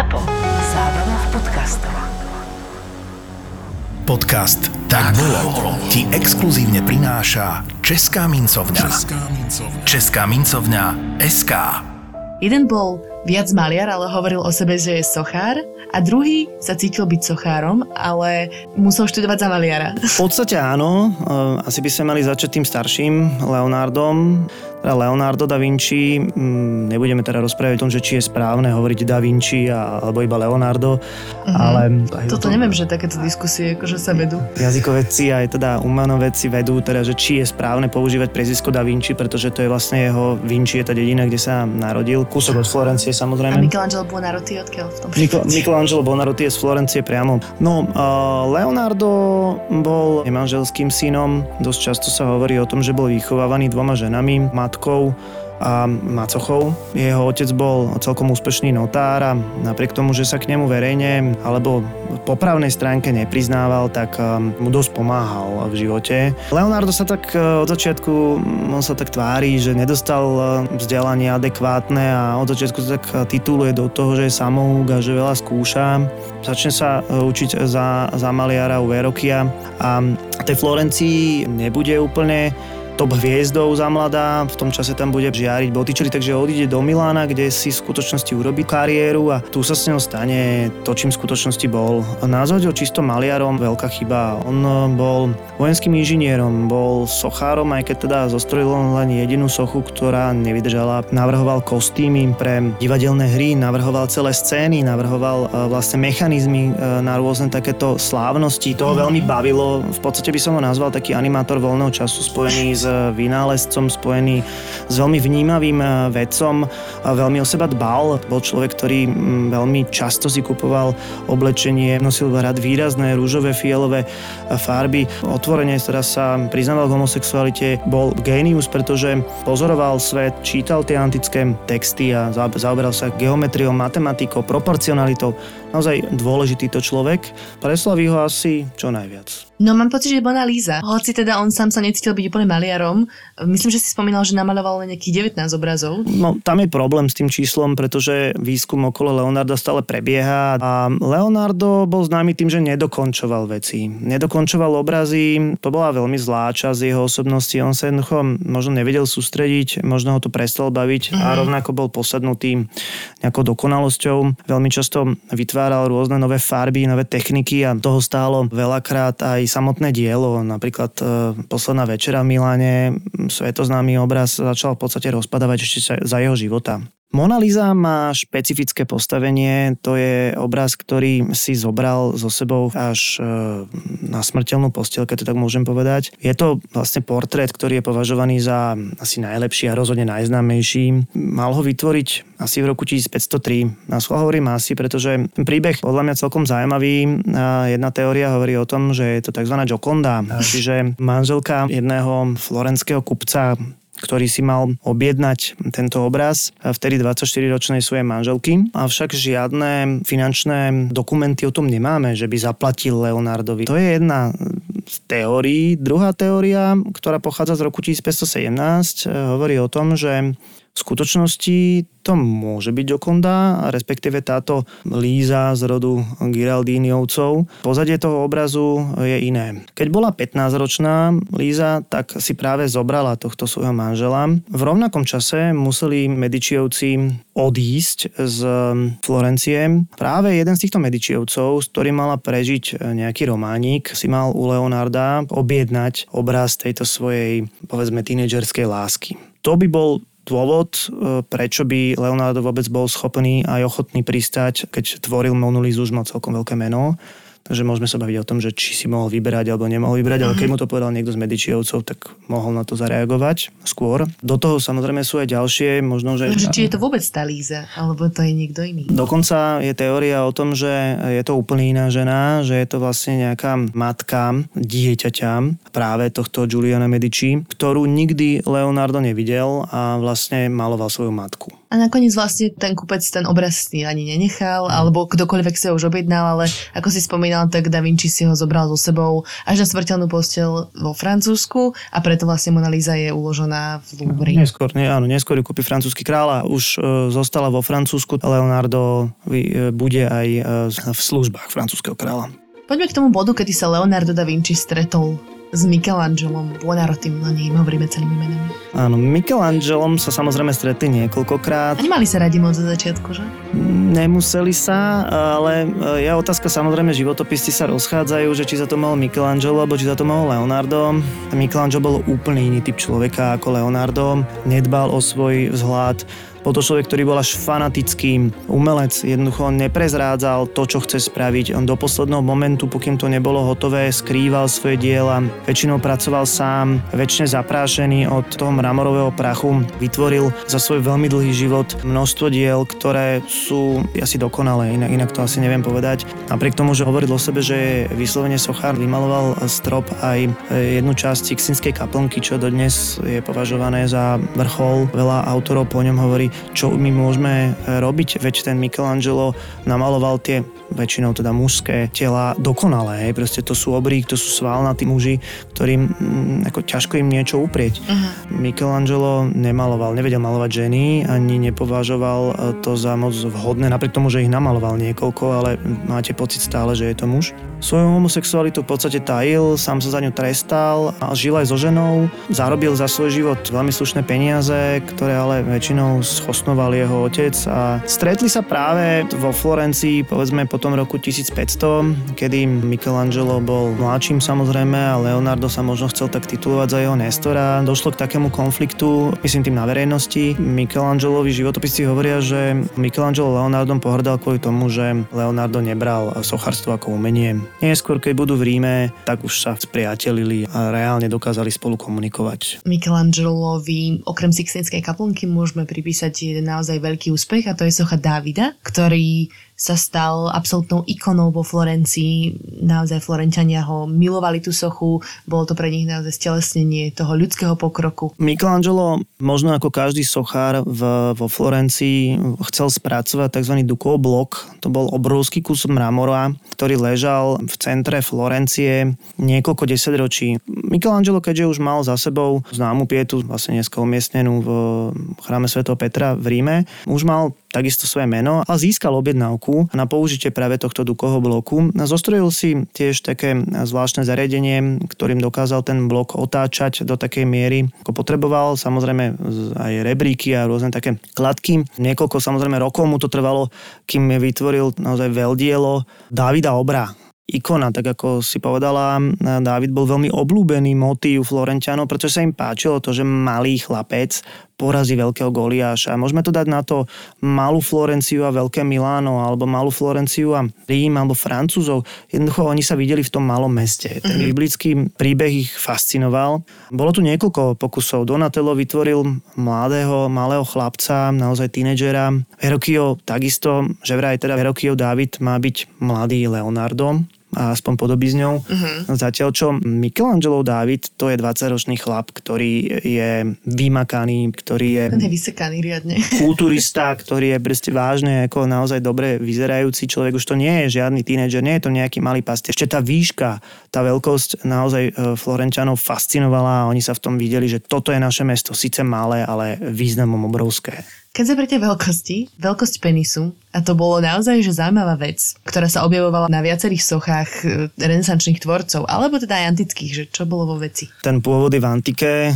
Zapo. Zábrná v podcastov. Podcast Tak bolo ti exkluzívne prináša Česká mincovňa. Česká mincovňa SK. Jeden bol viac maliar, ale hovoril o sebe, že je sochár a druhý sa cítil byť sochárom, ale musel študovať za maliara. V podstate áno, e, asi by sme mali začať tým starším, Leonardom. Teda Leonardo da Vinci, mm, nebudeme teda rozprávať o tom, že či je správne hovoriť da Vinci a, alebo iba Leonardo, Mhm. ale... Toto neviem, že takéto diskusie akože sa vedú. Jazykovedci aj teda umanovedci vedú teda, že či je správne používať prezvisko da Vinci, pretože to je vlastne jeho Vinci, je tá dedina, kde sa narodil. Kúsok od Florencie A samozrejme. Michelangelo Buonarroti odkiaľ v tom prípade? Michelangelo Bonarotti je z Florencie priamo. No, uh, Leonardo bol nemanželským synom. Dosť často sa hovorí o tom, že bol vychovávaný dvoma ženami, matkou a macochou. Jeho otec bol celkom úspešný notár a napriek tomu, že sa k nemu verejne alebo po právnej stránke nepriznával, tak um, mu dosť pomáhal v živote. Leonardo sa tak uh, od začiatku, mm, on sa tak tvári, že nedostal uh, vzdelanie adekvátne a od začiatku sa tak uh, tituluje do toho, že je samouk a že veľa skúša. Začne sa učiť za, za maliara u Verokia a tej Florencii nebude úplne top hviezdou za mladá, v tom čase tam bude žiariť Botticelli, takže odíde do Milána, kde si v skutočnosti urobí kariéru a tu sa s ňou stane to, čím v skutočnosti bol. Nazvať ho čisto maliarom, veľká chyba. On bol vojenským inžinierom, bol sochárom, aj keď teda zostrojil len jedinú sochu, ktorá nevydržala. Navrhoval kostýmy pre divadelné hry, navrhoval celé scény, navrhoval e, vlastne mechanizmy e, na rôzne takéto slávnosti. To ho veľmi bavilo. V podstate by som ho nazval taký animátor voľného času spojený s vynálezcom, spojený s veľmi vnímavým e, vedcom, veľmi o seba dbal. Bol človek, ktorý mm, veľmi často si kupoval oblečenie, nosil rád výrazné rúžové, fialové e, farby. Otvorene teraz sa priznával k homosexualite, bol génius, pretože pozoroval svet, čítal tie antické texty a za- zaoberal sa geometriou, matematikou, proporcionalitou. Naozaj dôležitý to človek. Preslaví ho asi čo najviac. No mám pocit, že Mona Lisa, hoci teda on sám sa necítil byť úplne maliarom, myslím, že si spomínal, že namaloval len nejakých 19 obrazov. No, tam je problém s tým číslom, pretože výskum okolo Leonarda stále prebieha a Leonardo bol známy tým, že nedokončoval veci. Nedokončoval obrazy, to bola veľmi zlá časť jeho osobnosti, on sa jednoducho možno nevedel sústrediť, možno ho to prestalo baviť a rovnako bol posadnutý nejakou dokonalosťou. Veľmi často vytváral rôzne nové farby, nové techniky a toho stálo veľakrát aj samotné dielo. Napríklad e, Posledná večera v Miláne, svetoznámy obraz začal v podstate rozpadávať ešte za jeho života. Mona Lisa má špecifické postavenie, to je obraz, ktorý si zobral so sebou až e, na smrteľnú postiel, keď to tak môžem povedať. Je to vlastne portrét, ktorý je považovaný za asi najlepší a rozhodne najznámejší. Mal ho vytvoriť asi v roku 1503. Na schvál hovorím asi, pretože ten príbeh podľa mňa celkom zaujímavý. Jedna teória hovorí o tom, že je to tzv. Joconda, čiže manželka jedného florenského kupca, ktorý si mal objednať tento obraz vtedy 24-ročnej svojej manželky. Avšak žiadne finančné dokumenty o tom nemáme, že by zaplatil Leonardovi. To je jedna z teórií. Druhá teória, ktorá pochádza z roku 1517, hovorí o tom, že v skutočnosti to môže byť Jokonda, respektíve táto Líza z rodu Giraldíniovcov. Pozadie toho obrazu je iné. Keď bola 15-ročná Líza, tak si práve zobrala tohto svojho manžela. V rovnakom čase museli Medičiovci odísť z Florencie. Práve jeden z týchto Medičiovcov, s ktorým mala prežiť nejaký románik, si mal u Leonarda objednať obraz tejto svojej, povedzme, tínedžerskej lásky. To by bol dôvod, e, prečo by Leonardo vôbec bol schopný aj ochotný pristať, keď tvoril Monu Lizu, už mal celkom veľké meno. Takže môžeme sa baviť o tom, že či si mohol vyberať alebo nemohol vyberať, ale keď mu to povedal niekto z Medičiovcov, tak mohol na to zareagovať skôr. Do toho samozrejme sú aj ďalšie, možno, že... Že či je to vôbec tá Líza, alebo to je niekto iný. Dokonca je teória o tom, že je to úplne iná žena, že je to vlastne nejaká matka dieťaťa práve tohto Giuliana Medici, ktorú nikdy Leonardo nevidel a vlastne maloval svoju matku. A nakoniec vlastne ten kupec ten obraz ani nenechal, alebo kdokoľvek si ho už objednal, ale ako si spomínal, tak Da Vinci si ho zobral so sebou až na smrteľnú postel vo Francúzsku a preto vlastne Mona Lisa je uložená v Louvre. Neskôr, nie, áno, neskôr ju kúpi francúzsky kráľ a už e, zostala vo Francúzsku. Leonardo e, bude aj e, v službách francúzského kráľa. Poďme k tomu bodu, kedy sa Leonardo da Vinci stretol s Michelangelom Buonarrotim, na nej hovoríme celými menami. Áno, Michelangelom sa samozrejme stretli niekoľkokrát. A nemali sa radi moc za začiatku, že? Nemuseli sa, ale je otázka samozrejme, životopisci sa rozchádzajú, že či za to mohol Michelangelo, alebo či za to mohol Leonardo. Michelangelo bol úplne iný typ človeka ako Leonardo, nedbal o svoj vzhľad, bol to človek, ktorý bol až fanatický umelec, jednoducho neprezrádzal to, čo chce spraviť. On do posledného momentu, pokým to nebolo hotové, skrýval svoje diela, väčšinou pracoval sám, väčšine zaprášený od toho mramorového prachu. Vytvoril za svoj veľmi dlhý život množstvo diel, ktoré sú asi dokonalé, inak, inak to asi neviem povedať. Napriek tomu, že hovoril o sebe, že vyslovene sochár, vymaloval strop aj jednu časť Sixtinskej kaplnky, čo dodnes je považované za vrchol. Veľa autorov po ňom hovorí, čo my môžeme e, robiť, veď ten Michelangelo namaloval tie väčšinou teda mužské tela dokonalé. Hej. Proste to sú obrík, to sú svalnatí muži, ktorým mm, ako ťažko im niečo uprieť. Uh-huh. Michelangelo nemaloval, nevedel malovať ženy, ani nepovažoval e, to za moc vhodné, napriek tomu, že ich namaloval niekoľko, ale máte pocit stále, že je to muž. Svoju homosexualitu v podstate tajil, sám sa za ňu trestal a žil aj so ženou. Zarobil za svoj život veľmi slušné peniaze, ktoré ale väčšinou schosnoval jeho otec a stretli sa práve vo Florencii, povedzme po tom roku 1500, kedy Michelangelo bol mladším samozrejme a Leonardo sa možno chcel tak titulovať za jeho Nestora. Došlo k takému konfliktu, myslím tým na verejnosti. Michelangelovi životopisci hovoria, že Michelangelo Leonardom pohrdal kvôli tomu, že Leonardo nebral sochárstvo ako umenie. Neskôr, keď budú v Ríme, tak už sa spriatelili a reálne dokázali spolu komunikovať. Michelangelovi okrem Sixtinskej kaplnky môžeme pripísať jeden naozaj veľký úspech a to je socha Dávida, ktorý sa stal absolútnou ikonou vo Florencii. Naozaj Florenčania ho milovali tú sochu, bolo to pre nich naozaj stelesnenie toho ľudského pokroku. Michelangelo, možno ako každý sochár v, vo Florencii, chcel spracovať tzv. Ducov blok. To bol obrovský kus mramora, ktorý ležal v centre Florencie niekoľko desaťročí. Michelangelo, keďže už mal za sebou známu pietu, vlastne dneska umiestnenú v chráme Sv. Petra v Ríme, už mal takisto svoje meno a získal objednávku na použitie práve tohto Dukoho bloku. Zostrojil si tiež také zvláštne zariadenie, ktorým dokázal ten blok otáčať do takej miery, ako potreboval. Samozrejme aj rebríky a rôzne také kladky. Niekoľko samozrejme rokov mu to trvalo, kým vytvoril naozaj veľdielo Davida Obra ikona, tak ako si povedala, David bol veľmi oblúbený motív Florenčianov, pretože sa im páčilo to, že malý chlapec porazí veľkého Goliáša. Môžeme to dať na to malú Florenciu a veľké Miláno, alebo malú Florenciu a Rím, alebo Francúzov. Jednoducho oni sa videli v tom malom meste. Ten mm-hmm. biblický príbeh ich fascinoval. Bolo tu niekoľko pokusov. Donatello vytvoril mladého, malého chlapca, naozaj tínedžera. Verokio takisto, že vraj teda Verokio David má byť mladý Leonardo aspoň podoby s ňou. Uh-huh. Zatiaľ čo Michelangelo David, to je 20-ročný chlap, ktorý je vymakaný, ktorý je... Nevysekaný riadne. Kulturista, ktorý je proste vážne ako naozaj dobre vyzerajúci človek. Už to nie je žiadny tínedžer, nie je to nejaký malý pastier. Ešte tá výška, tá veľkosť naozaj e, Florenčanov fascinovala a oni sa v tom videli, že toto je naše mesto, síce malé, ale významom obrovské. Keď zoberiete veľkosti, veľkosť penisu, a to bolo naozaj že zaujímavá vec, ktorá sa objavovala na viacerých sochách e, renesančných tvorcov, alebo teda aj antických, že čo bolo vo veci. Ten pôvod v antike,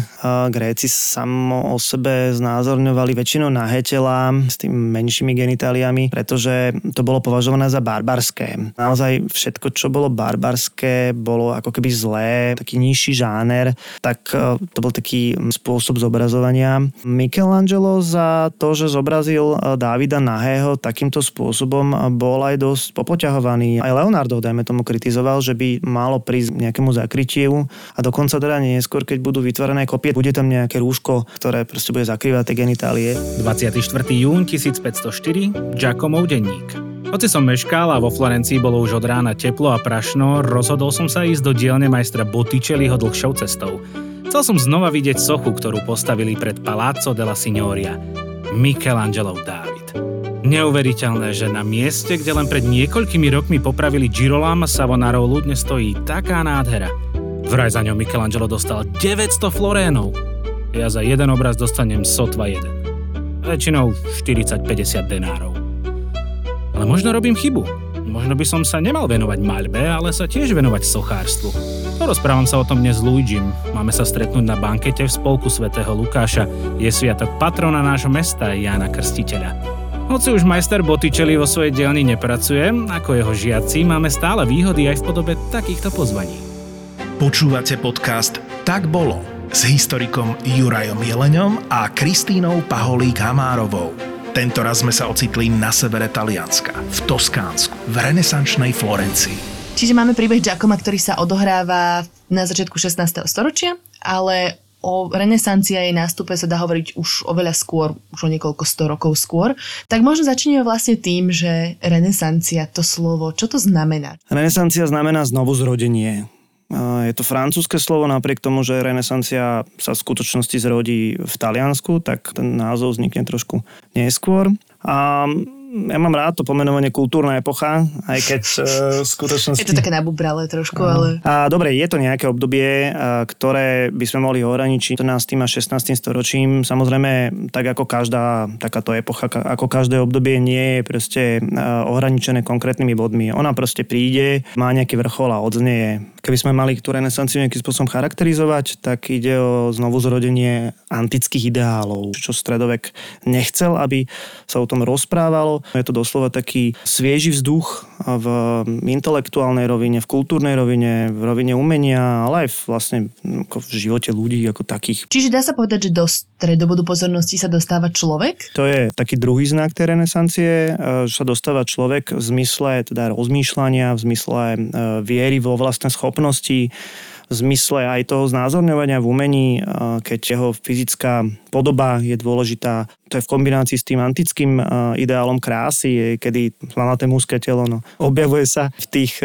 Gréci samo o sebe znázorňovali väčšinou nahé tela s tými menšími genitáliami, pretože to bolo považované za barbarské. Naozaj všetko, čo bolo barbarské, bolo ako keby zlé, taký nižší žáner, tak e, to bol taký spôsob zobrazovania. Michelangelo za to, že zobrazil e, Dávida nahého takýmto spôsobom, bol aj dosť popoťahovaný. Aj Leonardo, dajme tomu, kritizoval, že by malo prísť nejakému zakrytiu a dokonca teda neskôr, keď budú vytvorené kopie, bude tam nejaké rúško, ktoré proste bude zakrývať tie genitálie. 24. jún 1504, Giacomov denník. Hoci som meškal a vo Florencii bolo už od rána teplo a prašno, rozhodol som sa ísť do dielne majstra Botticelliho dlhšou cestou. Chcel som znova vidieť sochu, ktorú postavili pred Palazzo della Signoria. Michelangelov Dávid. Neuveriteľné, že na mieste, kde len pred niekoľkými rokmi popravili Girolama Savonarolu, dnes stojí taká nádhera. Vraj za ňou Michelangelo dostal 900 florénov. Ja za jeden obraz dostanem sotva jeden. Väčšinou 40-50 denárov. Ale možno robím chybu. Možno by som sa nemal venovať maľbe, ale sa tiež venovať sochárstvu. Porozprávam sa o tom dnes s Luigim. Máme sa stretnúť na bankete v spolku svätého Lukáša. Je sviatok patrona nášho mesta, Jána Krstiteľa. Hoci už majster Botticelli vo svojej dielni nepracuje, ako jeho žiaci, máme stále výhody aj v podobe takýchto pozvaní. Počúvate podcast Tak bolo s historikom Jurajom Jeleňom a Kristínou Paholík Hamárovou. Tento raz sme sa ocitli na severe Talianska, v Toskánsku, v renesančnej Florencii. Čiže máme príbeh Giacoma, ktorý sa odohráva na začiatku 16. storočia, ale o renesancii a jej nástupe sa dá hovoriť už oveľa skôr, už o niekoľko sto rokov skôr. Tak možno začneme vlastne tým, že renesancia, to slovo, čo to znamená? Renesancia znamená znovu zrodenie. Je to francúzske slovo, napriek tomu, že renesancia sa v skutočnosti zrodí v Taliansku, tak ten názov vznikne trošku neskôr. A ja mám rád to pomenovanie kultúrna epocha, aj keď uh, v skutočnosti... Je to také nabubralé trošku, uh, ale... A dobre, je to nejaké obdobie, uh, ktoré by sme mohli ohraničiť 14. a 16. storočím. Samozrejme, tak ako každá takáto epocha, ako každé obdobie nie je proste uh, ohraničené konkrétnymi bodmi. Ona proste príde, má nejaký vrchol a odznieje. Keby sme mali tú renesanciu nejakým spôsobom charakterizovať, tak ide o znovu zrodenie antických ideálov, čo stredovek nechcel, aby sa o tom rozprávalo je to doslova taký svieži vzduch v intelektuálnej rovine, v kultúrnej rovine, v rovine umenia, ale aj v, vlastne ako v živote ľudí ako takých. Čiže dá sa povedať, že do stredobodu pozornosti sa dostáva človek? To je taký druhý znak tej renesancie, e, že sa dostáva človek v zmysle teda rozmýšľania, v zmysle e, viery vo vlastné schopnosti, v zmysle aj toho znázorňovania v umení, keď jeho fyzická podoba je dôležitá. To je v kombinácii s tým antickým ideálom krásy, kedy hlanaté mužské telo no, objavuje sa v tých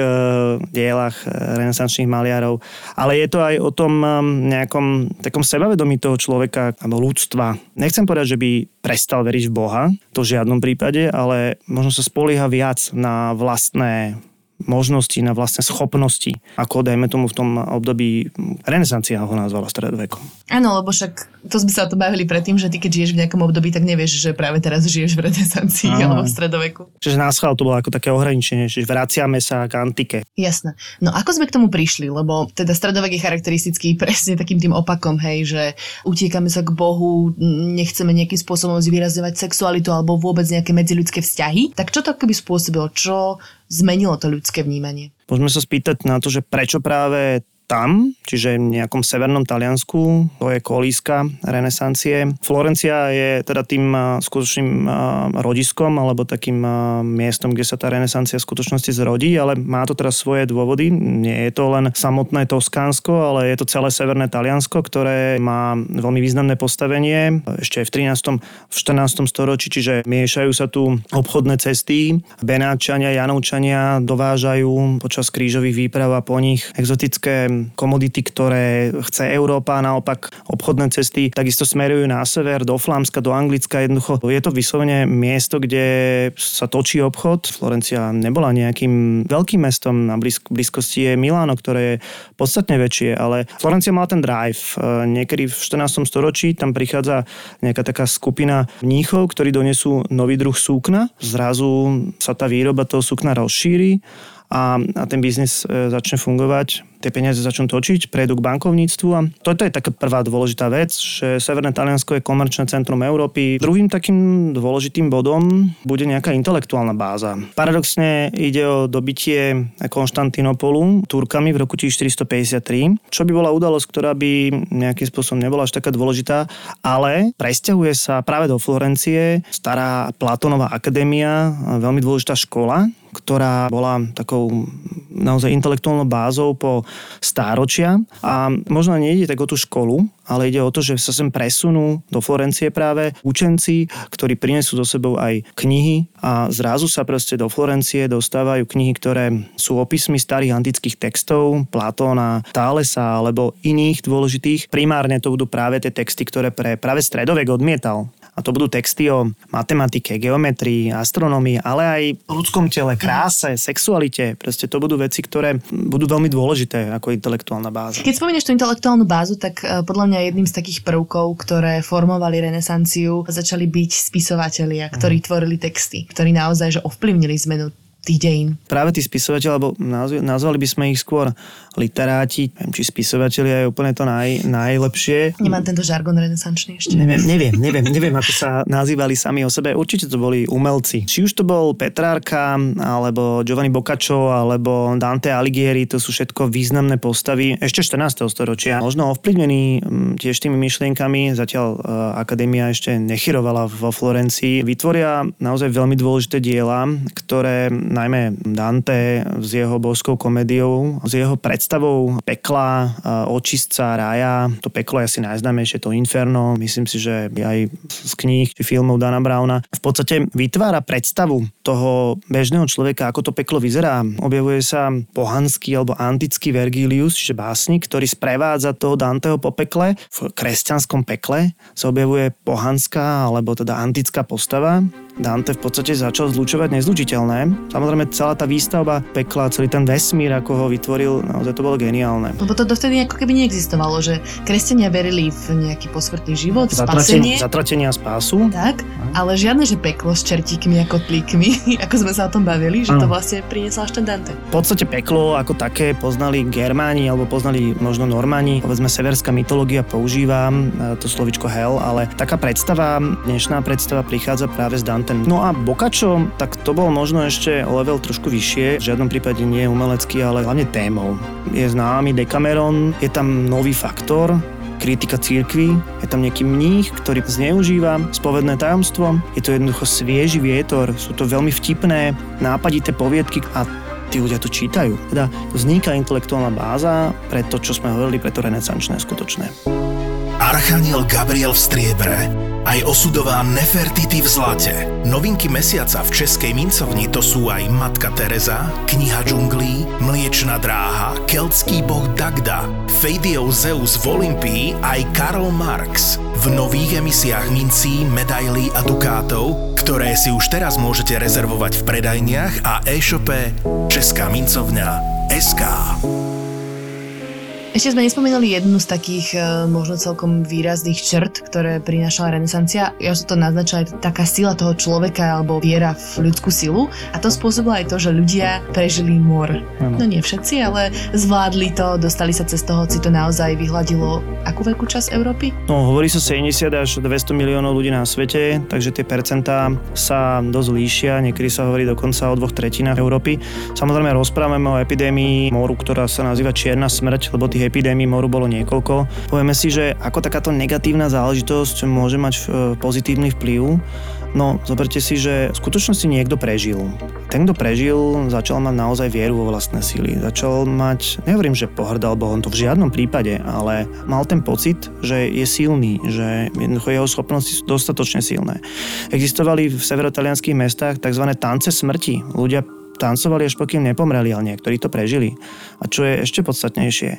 dielach renesančných maliarov. Ale je to aj o tom nejakom takom sebavedomí toho človeka alebo ľudstva. Nechcem povedať, že by prestal veriť v Boha, to v žiadnom prípade, ale možno sa spolieha viac na vlastné možnosti, na vlastné schopnosti, ako dajme tomu v tom období renesancia ho nazvala stredovekom. Áno, lebo však to sme sa o to bavili predtým, že ty keď žiješ v nejakom období, tak nevieš, že práve teraz žiješ v renesancii Áno. alebo v stredoveku. Čiže na schvál to bolo ako také ohraničenie, že vraciame sa k antike. Jasné. No ako sme k tomu prišli? Lebo teda stredovek je charakteristický presne takým tým opakom, hej, že utiekame sa k Bohu, nechceme nejakým spôsobom zvýrazňovať sexualitu alebo vôbec nejaké medziludské vzťahy. Tak čo to akoby spôsobilo? Čo zmenilo to ľudské vnímanie? Môžeme sa spýtať na to, že prečo práve tam, čiže v nejakom severnom Taliansku, to je kolíska renesancie. Florencia je teda tým skutočným rodiskom alebo takým miestom, kde sa tá renesancia v skutočnosti zrodí, ale má to teraz svoje dôvody. Nie je to len samotné Toskánsko, ale je to celé severné Taliansko, ktoré má veľmi významné postavenie ešte v 13. v 14. storočí, čiže miešajú sa tu obchodné cesty. Benáčania, Janovčania dovážajú počas krížových výprav a po nich exotické komodity, ktoré chce Európa, naopak obchodné cesty takisto smerujú na sever, do Flámska, do Anglicka. Jednoducho je to vyslovene miesto, kde sa točí obchod. Florencia nebola nejakým veľkým mestom, na blízkosti je Miláno, ktoré je podstatne väčšie, ale Florencia mala ten drive. Niekedy v 14. storočí tam prichádza nejaká taká skupina mníchov, ktorí donesú nový druh súkna. Zrazu sa tá výroba toho súkna rozšíri a, a ten biznis e, začne fungovať tie peniaze začnú točiť, prejdú k bankovníctvu a toto je taká prvá dôležitá vec, že Severné Taliansko je komerčné centrum Európy. Druhým takým dôležitým bodom bude nejaká intelektuálna báza. Paradoxne ide o dobitie Konštantinopolu Turkami v roku 1453, čo by bola udalosť, ktorá by nejakým spôsobom nebola až taká dôležitá, ale presťahuje sa práve do Florencie stará Platónová akadémia, veľmi dôležitá škola, ktorá bola takou naozaj intelektuálnou bázou po stáročia a možno nejde tak o tú školu, ale ide o to, že sa sem presunú do Florencie práve učenci, ktorí prinesú so sebou aj knihy a zrazu sa proste do Florencie dostávajú knihy, ktoré sú opismi starých antických textov, Platóna, Tálesa alebo iných dôležitých. Primárne to budú práve tie texty, ktoré pre práve stredovek odmietal A to budú texty o matematike, geometrii, astronomii, ale aj o ľudskom tele, kráse, sexualite. Proste to budú veci, ktoré budú veľmi dôležité ako intelektuálna báza. Keď spomínaš tú intelektuálnu bázu, tak eh, podľa mňa jedným z takých prvkov, ktoré formovali renesanciu, začali byť spisovatelia, ktorí tvorili texty, ktorí naozaj že ovplyvnili zmenu tých dejín. Práve tí spisovateľi, alebo nazv- nazvali by sme ich skôr literáti, neviem, či spisovateľia je úplne to naj, najlepšie. Nemám tento žargon renesančný ešte. Neviem, neviem, neviem, neviem, ako sa nazývali sami o sebe. Určite to boli umelci. Či už to bol Petrárka, alebo Giovanni Boccaccio, alebo Dante Alighieri, to sú všetko významné postavy ešte 14. storočia. Možno ovplyvnení mm, tiež tými myšlienkami, zatiaľ uh, akadémia ešte nechyrovala vo Florencii. Vytvoria naozaj veľmi dôležité diela, ktoré najmä Dante s jeho božskou komédiou, s jeho predstavou pekla, očistca, rája. To peklo je asi najznámejšie, to Inferno. Myslím si, že aj z kníh či filmov Dana Browna. V podstate vytvára predstavu toho bežného človeka, ako to peklo vyzerá. Objavuje sa pohanský alebo antický Vergilius, čiže básnik, ktorý sprevádza toho Danteho po pekle. V kresťanskom pekle sa objavuje pohanská alebo teda antická postava. Dante v podstate začal zlučovať nezlučiteľné. Samozrejme celá tá výstavba pekla, celý ten vesmír, ako ho vytvoril, naozaj to bolo geniálne. Lebo to dovtedy ako keby neexistovalo, že kresťania verili v nejaký posmrtný život, spasenie. Zatratenie a spásu. Tak, ale žiadne, že peklo s čertíkmi a kotlíkmi, ako sme sa o tom bavili, že to vlastne priniesol až ten Dante. V podstate peklo ako také poznali Germáni alebo poznali možno Normani. Povedzme, severská mytológia používa e, to slovičko hell, ale taká predstava, dnešná predstava prichádza práve z Dante ten. No a Bokačo, tak to bol možno ešte level trošku vyššie. V žiadnom prípade nie umelecký, ale hlavne témou. Je známy Decameron, je tam nový faktor, kritika církvy, je tam nejaký mních, ktorý zneužíva spovedné tajomstvo, je to jednoducho svieži vietor, sú to veľmi vtipné, nápadité poviedky a tí ľudia to čítajú. Teda vzniká intelektuálna báza pre to, čo sme hovorili, pre to renesančné skutočné. Archaniel Gabriel v striebre, aj osudová Nefertiti v zlate. Novinky mesiaca v Českej mincovni to sú aj Matka Teresa, Kniha džunglí, Mliečna dráha, Keltský boh Dagda, Feidiov Zeus v Olympii aj Karl Marx. V nových emisiách mincí, medailí a dukátov, ktoré si už teraz môžete rezervovať v predajniach a e-shope Česká mincovňa SK. Ešte sme nespomínali jednu z takých e, možno celkom výrazných črt, ktoré prinášala renesancia. Ja som to naznačila aj taká sila toho človeka alebo viera v ľudskú silu a to spôsobilo aj to, že ľudia prežili mor. No nie všetci, ale zvládli to, dostali sa cez toho, si to naozaj vyhľadilo akú veľkú časť Európy? No, hovorí sa 70 až 200 miliónov ľudí na svete, takže tie percentá sa dosť líšia, niekedy sa hovorí dokonca o dvoch tretinách Európy. Samozrejme rozprávame o epidémii moru, ktorá sa nazýva čierna smrť, lebo tých epidémií moru bolo niekoľko. Povieme si, že ako takáto negatívna záležitosť môže mať e, pozitívny vplyv, No, zoberte si, že v skutočnosti niekto prežil. Ten, kto prežil, začal mať naozaj vieru vo vlastné síly. Začal mať, nehovorím, že pohrdal Bohom, to v žiadnom prípade, ale mal ten pocit, že je silný, že jednoducho jeho schopnosti sú dostatočne silné. Existovali v severotalianských mestách tzv. tance smrti. Ľudia tancovali až pokým nepomreli, ale niektorí to prežili. A čo je ešte podstatnejšie,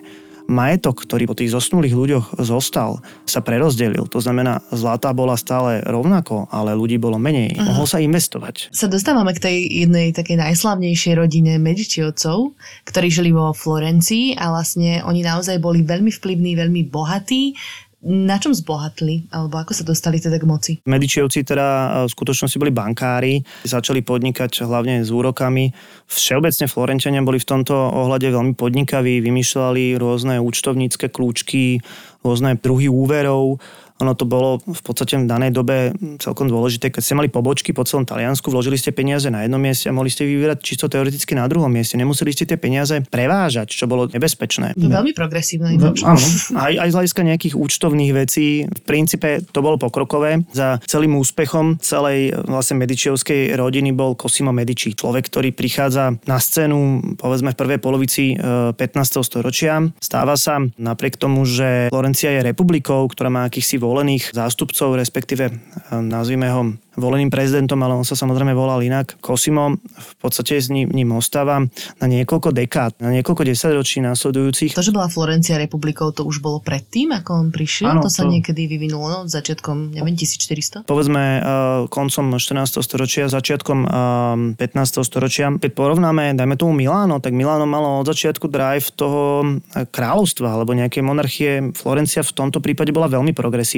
majetok, ktorý po tých zosnulých ľuďoch zostal, sa prerozdelil. To znamená, zlata bola stále rovnako, ale ľudí bolo menej. Uh-huh. Mohol sa investovať. Sa dostávame k tej jednej takej najslavnejšej rodine Medičiovcov, ktorí žili vo Florencii a vlastne oni naozaj boli veľmi vplyvní, veľmi bohatí, na čom zbohatli, alebo ako sa dostali teda k moci? Medičievci teda e, v skutočnosti boli bankári, začali podnikať hlavne s úrokami. Všeobecne Florenčania boli v tomto ohľade veľmi podnikaví, vymýšľali rôzne účtovnícke kľúčky, rôzne druhy úverov, ono to bolo v podstate v danej dobe celkom dôležité. Keď ste mali pobočky po celom Taliansku, vložili ste peniaze na jednom mieste a mohli ste vyberať čisto teoreticky na druhom mieste. Nemuseli ste tie peniaze prevážať, čo bolo nebezpečné. To veľmi progresívne. No, áno, aj, aj z hľadiska nejakých účtovných vecí. V princípe to bolo pokrokové. Za celým úspechom celej vlastne Medičiovskej rodiny bol Cosimo Medici, človek, ktorý prichádza na scénu povedzme v prvej polovici 15. E, storočia. Stáva sa napriek tomu, že Florencia je republikou, ktorá má akýchsi volených zástupcov, respektíve nazvime ho voleným prezidentom, ale on sa samozrejme volal inak. Cosimo v podstate s ním, ním ostáva na niekoľko dekád, na niekoľko desaťročí následujúcich. To, že bola Florencia republikou, to už bolo predtým, ako on prišiel? Áno, to sa to- niekedy vyvinulo, no, začiatkom, neviem, 1400? povedzme uh, koncom 14. storočia, začiatkom uh, 15. storočia. Keď porovnáme, dajme tomu Miláno, tak Miláno malo od začiatku drive toho kráľovstva alebo nejakej monarchie. Florencia v tomto prípade bola veľmi progresívna.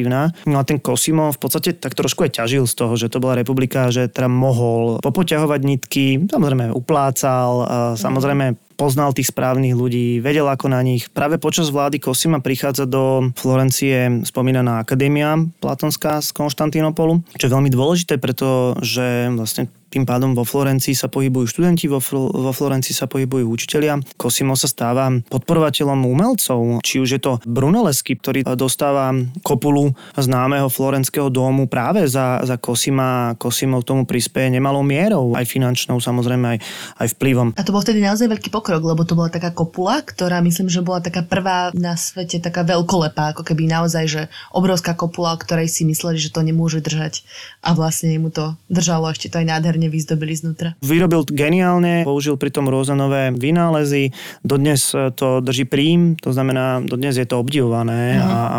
No a ten Cosimo v podstate tak trošku aj ťažil z toho, že to bola republika, že teda mohol popoťahovať nitky, samozrejme uplácal, a samozrejme poznal tých správnych ľudí, vedel ako na nich. Práve počas vlády Cosima prichádza do Florencie spomínaná akadémia platonská z Konštantínopolu, čo je veľmi dôležité, pretože vlastne tým pádom vo Florencii sa pohybujú študenti, vo, Fl- vo Florencii sa pohybujú učitelia. Cosimo sa stáva podporovateľom umelcov, či už je to Brunelleschi, ktorý dostáva kopulu známeho florenského domu práve za, za Cosima. Cosimo k tomu prispieje nemalou mierou, aj finančnou samozrejme, aj, aj vplyvom. A to bol vtedy naozaj veľký pokrok, lebo to bola taká kopula, ktorá myslím, že bola taká prvá na svete, taká veľkolepá, ako keby naozaj, že obrovská kopula, o ktorej si mysleli, že to nemôže držať. A vlastne mu to držalo, ešte to aj nádherne vyzdobili znútra. Vyrobil geniálne, použil pritom rôzne nové vynálezy, dodnes to drží príjm, to znamená, dodnes je to obdivované Mhm. a, a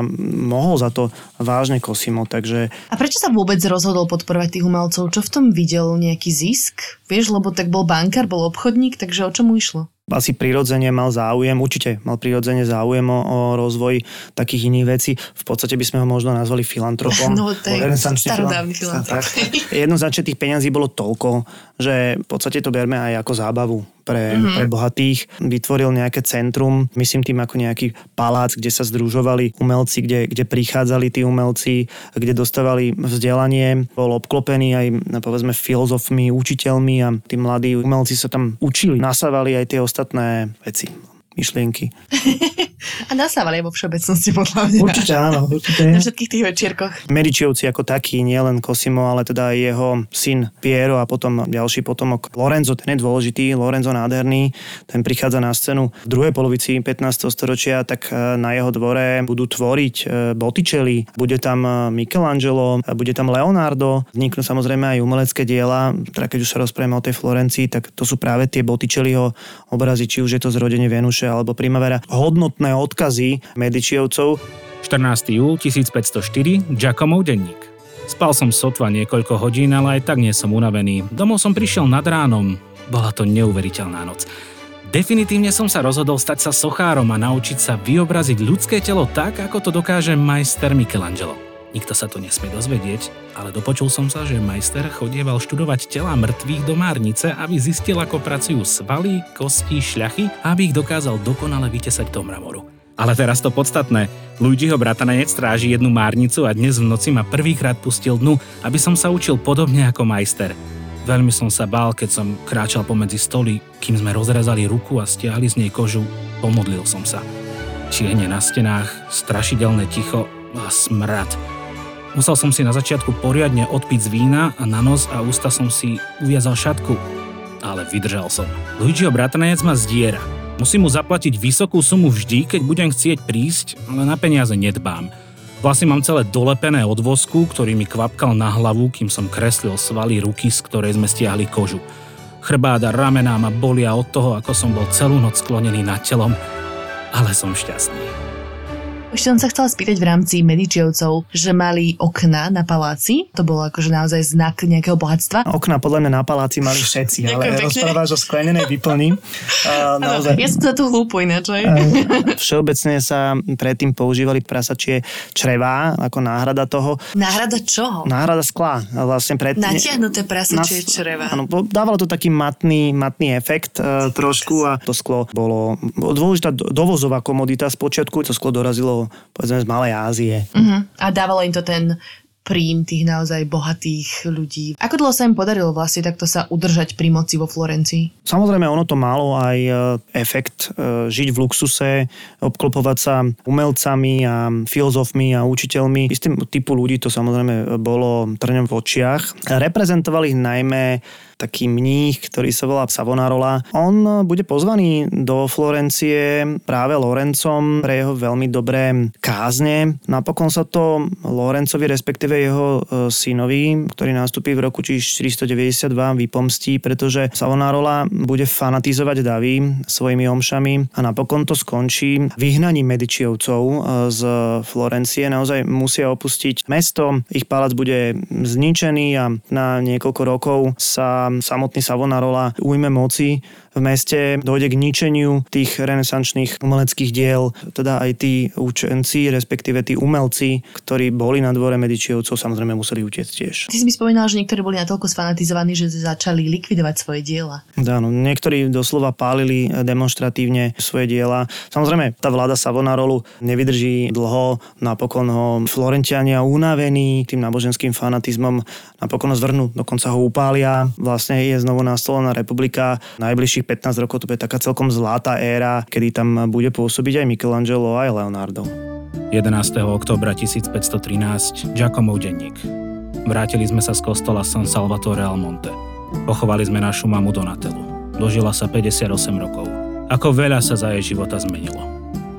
mohol za to vážne Cosimo, takže A prečo sa vôbec rozhodol podporovať tých umelcov? Čo v tom videl nejaký zisk? Vieš, lebo tak bol bankár, bol obchodník, takže o čom mu išlo? Asi prirodzene mal záujem, určite mal prirodzene záujem o, o rozvoj takých iných vecí. V podstate by sme ho možno nazvali filantropom. No, to je starodávny filan- filantrop. Jednoznačne tých peňazí bolo toľko, že v podstate to berme aj ako zábavu pre, Mhm. mm-hmm. pre bohatých. Vytvoril nejaké centrum, myslím tým ako nejaký palác, kde sa združovali umelci, kde, kde prichádzali tí umelci, kde dostávali vzdelanie. Bol obklopený aj povedzme filozofmi, učiteľmi a tí mladí umelci sa tam učili. Nasávali aj tie ostatné veci myšlienky. A nasávali aj vo všeobecnosti, podľa mňa. áno, určite. Na všetkých tých večierkoch. Medičiovci ako taký, nielen Cosimo, ale teda aj jeho syn Piero a potom ďalší potomok Lorenzo, ten je dôležitý, Lorenzo nádherný, ten prichádza na scénu v druhej polovici 15. storočia, tak e, na jeho dvore budú tvoriť e, Botticelli, bude tam e, Michelangelo, bude tam Leonardo, vzniknú samozrejme aj umelecké diela, teda keď už sa rozprávame o tej Florencii, tak to sú práve tie Botticelliho obrazy, či už je to zrodenie Venuše alebo Primavera, hodnotné odkazy Medičiovcov, 14. júl 1504, Giacomov denník. Spal som sotva niekoľko hodín, ale aj tak nie som unavený. Domov som prišiel nad ránom. Bola to neuveriteľná noc. Definitívne som sa rozhodol stať sa sochárom a naučiť sa vyobraziť ľudské telo tak, ako to dokáže majster Michelangelo. Nikto sa to nesmie dozvedieť, ale dopočul som sa, že majster chodieval študovať tela mŕtvych do márnice, aby zistil, ako pracujú svaly, kosti, šľachy aby ich dokázal dokonale vytesať do mramoru. Ale teraz to podstatné. Luigiho bratanec stráži jednu márnicu a dnes v noci ma prvýkrát pustil dnu, aby som sa učil podobne ako majster. Veľmi som sa bál, keď som kráčal pomedzi stoly, kým sme rozrezali ruku a stiahli z nej kožu. Pomodlil som sa. Čiene na stenách, strašidelné ticho a smrad. Musel som si na začiatku poriadne odpiť z vína a na nos a ústa som si uviazal šatku. Ale vydržal som. Luigiho bratranec ma zdiera. Musím mu zaplatiť vysokú sumu vždy, keď budem chcieť prísť, ale na peniaze nedbám. Vlasy mám celé dolepené od vosku, ktorý mi kvapkal na hlavu, kým som kreslil svaly ruky, z ktorej sme stiahli kožu. Chrbát a ramená ma bolia od toho, ako som bol celú noc sklonený nad telom, ale som šťastný. Ešte som sa chcela spýtať v rámci Medičiovcov, že mali okna na paláci. To bolo akože naozaj znak nejakého bohatstva. Okna podľa mňa na paláci mali všetci, ale rozprávaš o sklenenej vyplni. Áno, naozaj, ja som za tú hlúpu ináč. aj. všeobecne sa predtým používali prasačie črevá ako náhrada toho. Náhrada čoho? Náhrada skla. Vlastne pred... Natiahnuté prasačie Nas- čreva. Áno, dávalo to taký matný, matný efekt e, trošku a to sklo bolo, dôležitá do- dovozová komodita z počiatku. To sklo dorazilo povedzme z Malej Ázie. Uh-huh. A dávalo im to ten príjm tých naozaj bohatých ľudí. Ako dlho sa im podarilo vlastne takto sa udržať pri moci vo Florencii? Samozrejme, ono to malo aj e, efekt e, žiť v luxuse, obklopovať sa umelcami a filozofmi a učiteľmi. Istým typu ľudí to samozrejme bolo trňom v očiach. Reprezentovali ich najmä taký mních, ktorý sa volá Savonarola. On bude pozvaný do Florencie práve Lorencom pre jeho veľmi dobré kázne. Napokon sa to Lorencovi, respektíve jeho e, synovi, ktorý nastúpi v roku 1492, vypomstí, pretože Savonarola bude fanatizovať davy svojimi omšami a napokon to skončí vyhnaním Medičiovcov e, z Florencie. Naozaj musia opustiť mesto, ich palác bude zničený a na niekoľko rokov sa samotný Savonarola ujme moci v meste, dojde k ničeniu tých renesančných umeleckých diel, teda aj tí učenci, respektíve tí umelci, ktorí boli na dvore Medičievcov, samozrejme museli utiecť tiež. Ty si mi spomínal, že niektorí boli natoľko sfanatizovaní, že začali likvidovať svoje diela. Áno, niektorí doslova pálili demonstratívne svoje diela. Samozrejme, tá vláda Savonarolu nevydrží dlho, napokon ho Florentiania unavení tým náboženským fanatizmom, napokon ho zvrhnú, dokonca ho upália. Vlastne je znovu nastolená republika. Najbližších najbližších 15 rokov to bude taká celkom zlatá éra, kedy tam bude pôsobiť aj Michelangelo aj Leonardo. 11. oktobra 1513 Giacomov denník. Vrátili sme sa z kostola San Salvatore al Monte. Pochovali sme našu mamu Donatelu. Dožila sa 58 rokov. Ako veľa sa za jej života zmenilo.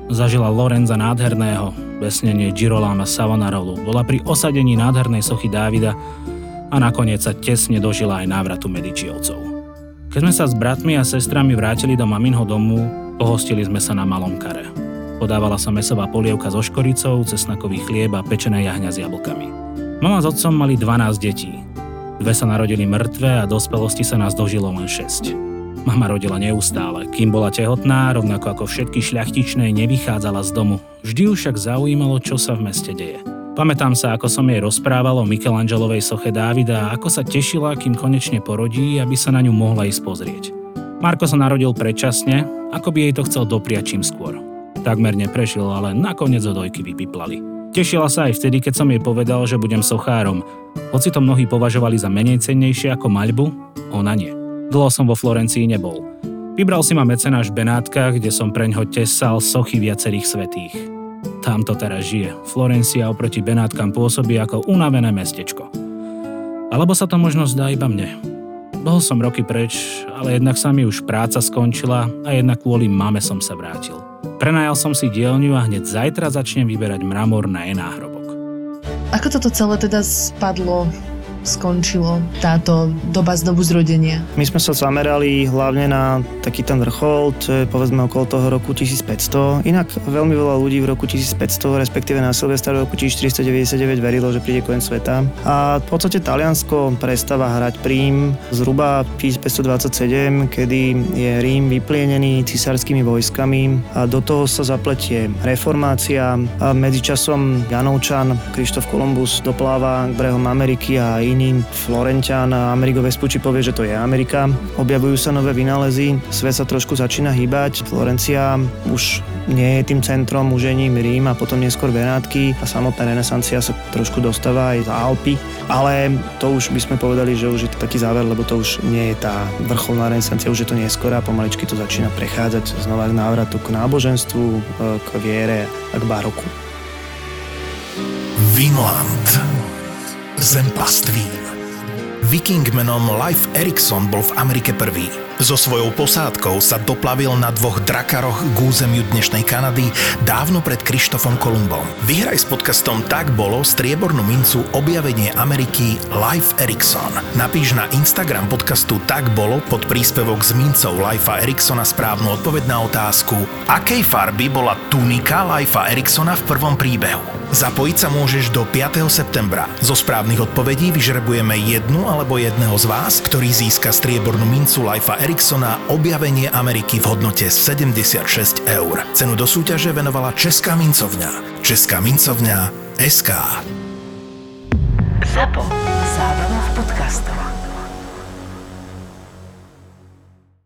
Zažila Lorenza nádherného, besnenie Girolama Savonarolu, bola pri osadení nádhernej sochy Dávida a nakoniec sa tesne dožila aj návratu Medičiovcov. Keď sme sa s bratmi a sestrami vrátili do maminho domu, pohostili sme sa na malom kare. Podávala sa mesová polievka so škoricou, cesnakový chlieb a pečené jahňa s jablkami. Mama s otcom mali 12 detí. Dve sa narodili mŕtve a dospelosti sa nás dožilo len 6. Mama rodila neustále, kým bola tehotná, rovnako ako všetky šľachtičné, nevychádzala z domu. Vždy ju však zaujímalo, čo sa v meste deje. Pamätám sa, ako som jej rozprával o Michelangelovej soche Dávida a ako sa tešila, kým konečne porodí, aby sa na ňu mohla ísť pozrieť. Marko sa narodil predčasne, ako by jej to chcel dopriať čím skôr. Takmer neprežil, ale nakoniec ho dojky vypiplali. Tešila sa aj vtedy, keď som jej povedal, že budem sochárom. Hoci to mnohí považovali za menej cennejšie ako maľbu, ona nie. Dlho som vo Florencii nebol. Vybral si ma mecenáš v Benátkach, kde som preňho tesal sochy viacerých svetých. Tam to teraz žije. Florencia oproti Benátkam pôsobí ako unavené mestečko. Alebo sa to možno zdá iba mne. Bol som roky preč, ale jednak sa mi už práca skončila a jednak kvôli mame som sa vrátil. Prenajal som si dielňu a hneď zajtra začnem vyberať mramor na jej náhrobok. Ako toto celé teda spadlo skončilo táto doba znovu zrodenia? My sme sa zamerali hlavne na taký ten vrchol, čo je povedzme okolo toho roku 1500. Inak veľmi veľa ľudí v roku 1500, respektíve na Silvestra roku 1499 verilo, že príde koniec sveta. A v podstate Taliansko prestáva hrať prím zhruba 1527, kedy je Rím vyplienený cisárskými vojskami a do toho sa zapletie reformácia a medzičasom Janovčan, Krištof Kolumbus dopláva k brehom Ameriky a iný Florentian a Amerigo Vespucci povie, že to je Amerika. Objavujú sa nové vynálezy, svet sa trošku začína hýbať. Florencia už nie je tým centrom, už je ním Rím a potom neskôr Benátky a samotná renesancia sa trošku dostáva aj za Alpy. Ale to už by sme povedali, že už je to taký záver, lebo to už nie je tá vrcholná renesancia, už je to neskôr a pomaličky to začína prechádzať znova k návratu k náboženstvu, k viere a k baroku. Vinland zem. Viking menom Life Erikson bol v Amerike prvý. So svojou posádkou sa doplavil na dvoch drakaroch k územiu dnešnej Kanady dávno pred Krištofom Kolumbom. Vyhraj s podcastom Tak bolo striebornú mincu objavenie Ameriky Life Erikson. Napíš na Instagram podcastu Tak bolo pod príspevok s mincov Lifea Eriksona správnu odpoveď na otázku Akej farby bola tunika Lifea Eriksona v prvom príbehu? Zapojiť sa môžeš do 5. septembra. Zo správnych odpovedí vyžrebujeme jednu alebo jedného z vás, ktorý získa striebornú mincu Lifea Ericssona objavenie Ameriky v hodnote 76 eur. Cenu do súťaže venovala Česká mincovňa. Česká mincovňa SK. Zapo. Zábrná v podcastovách.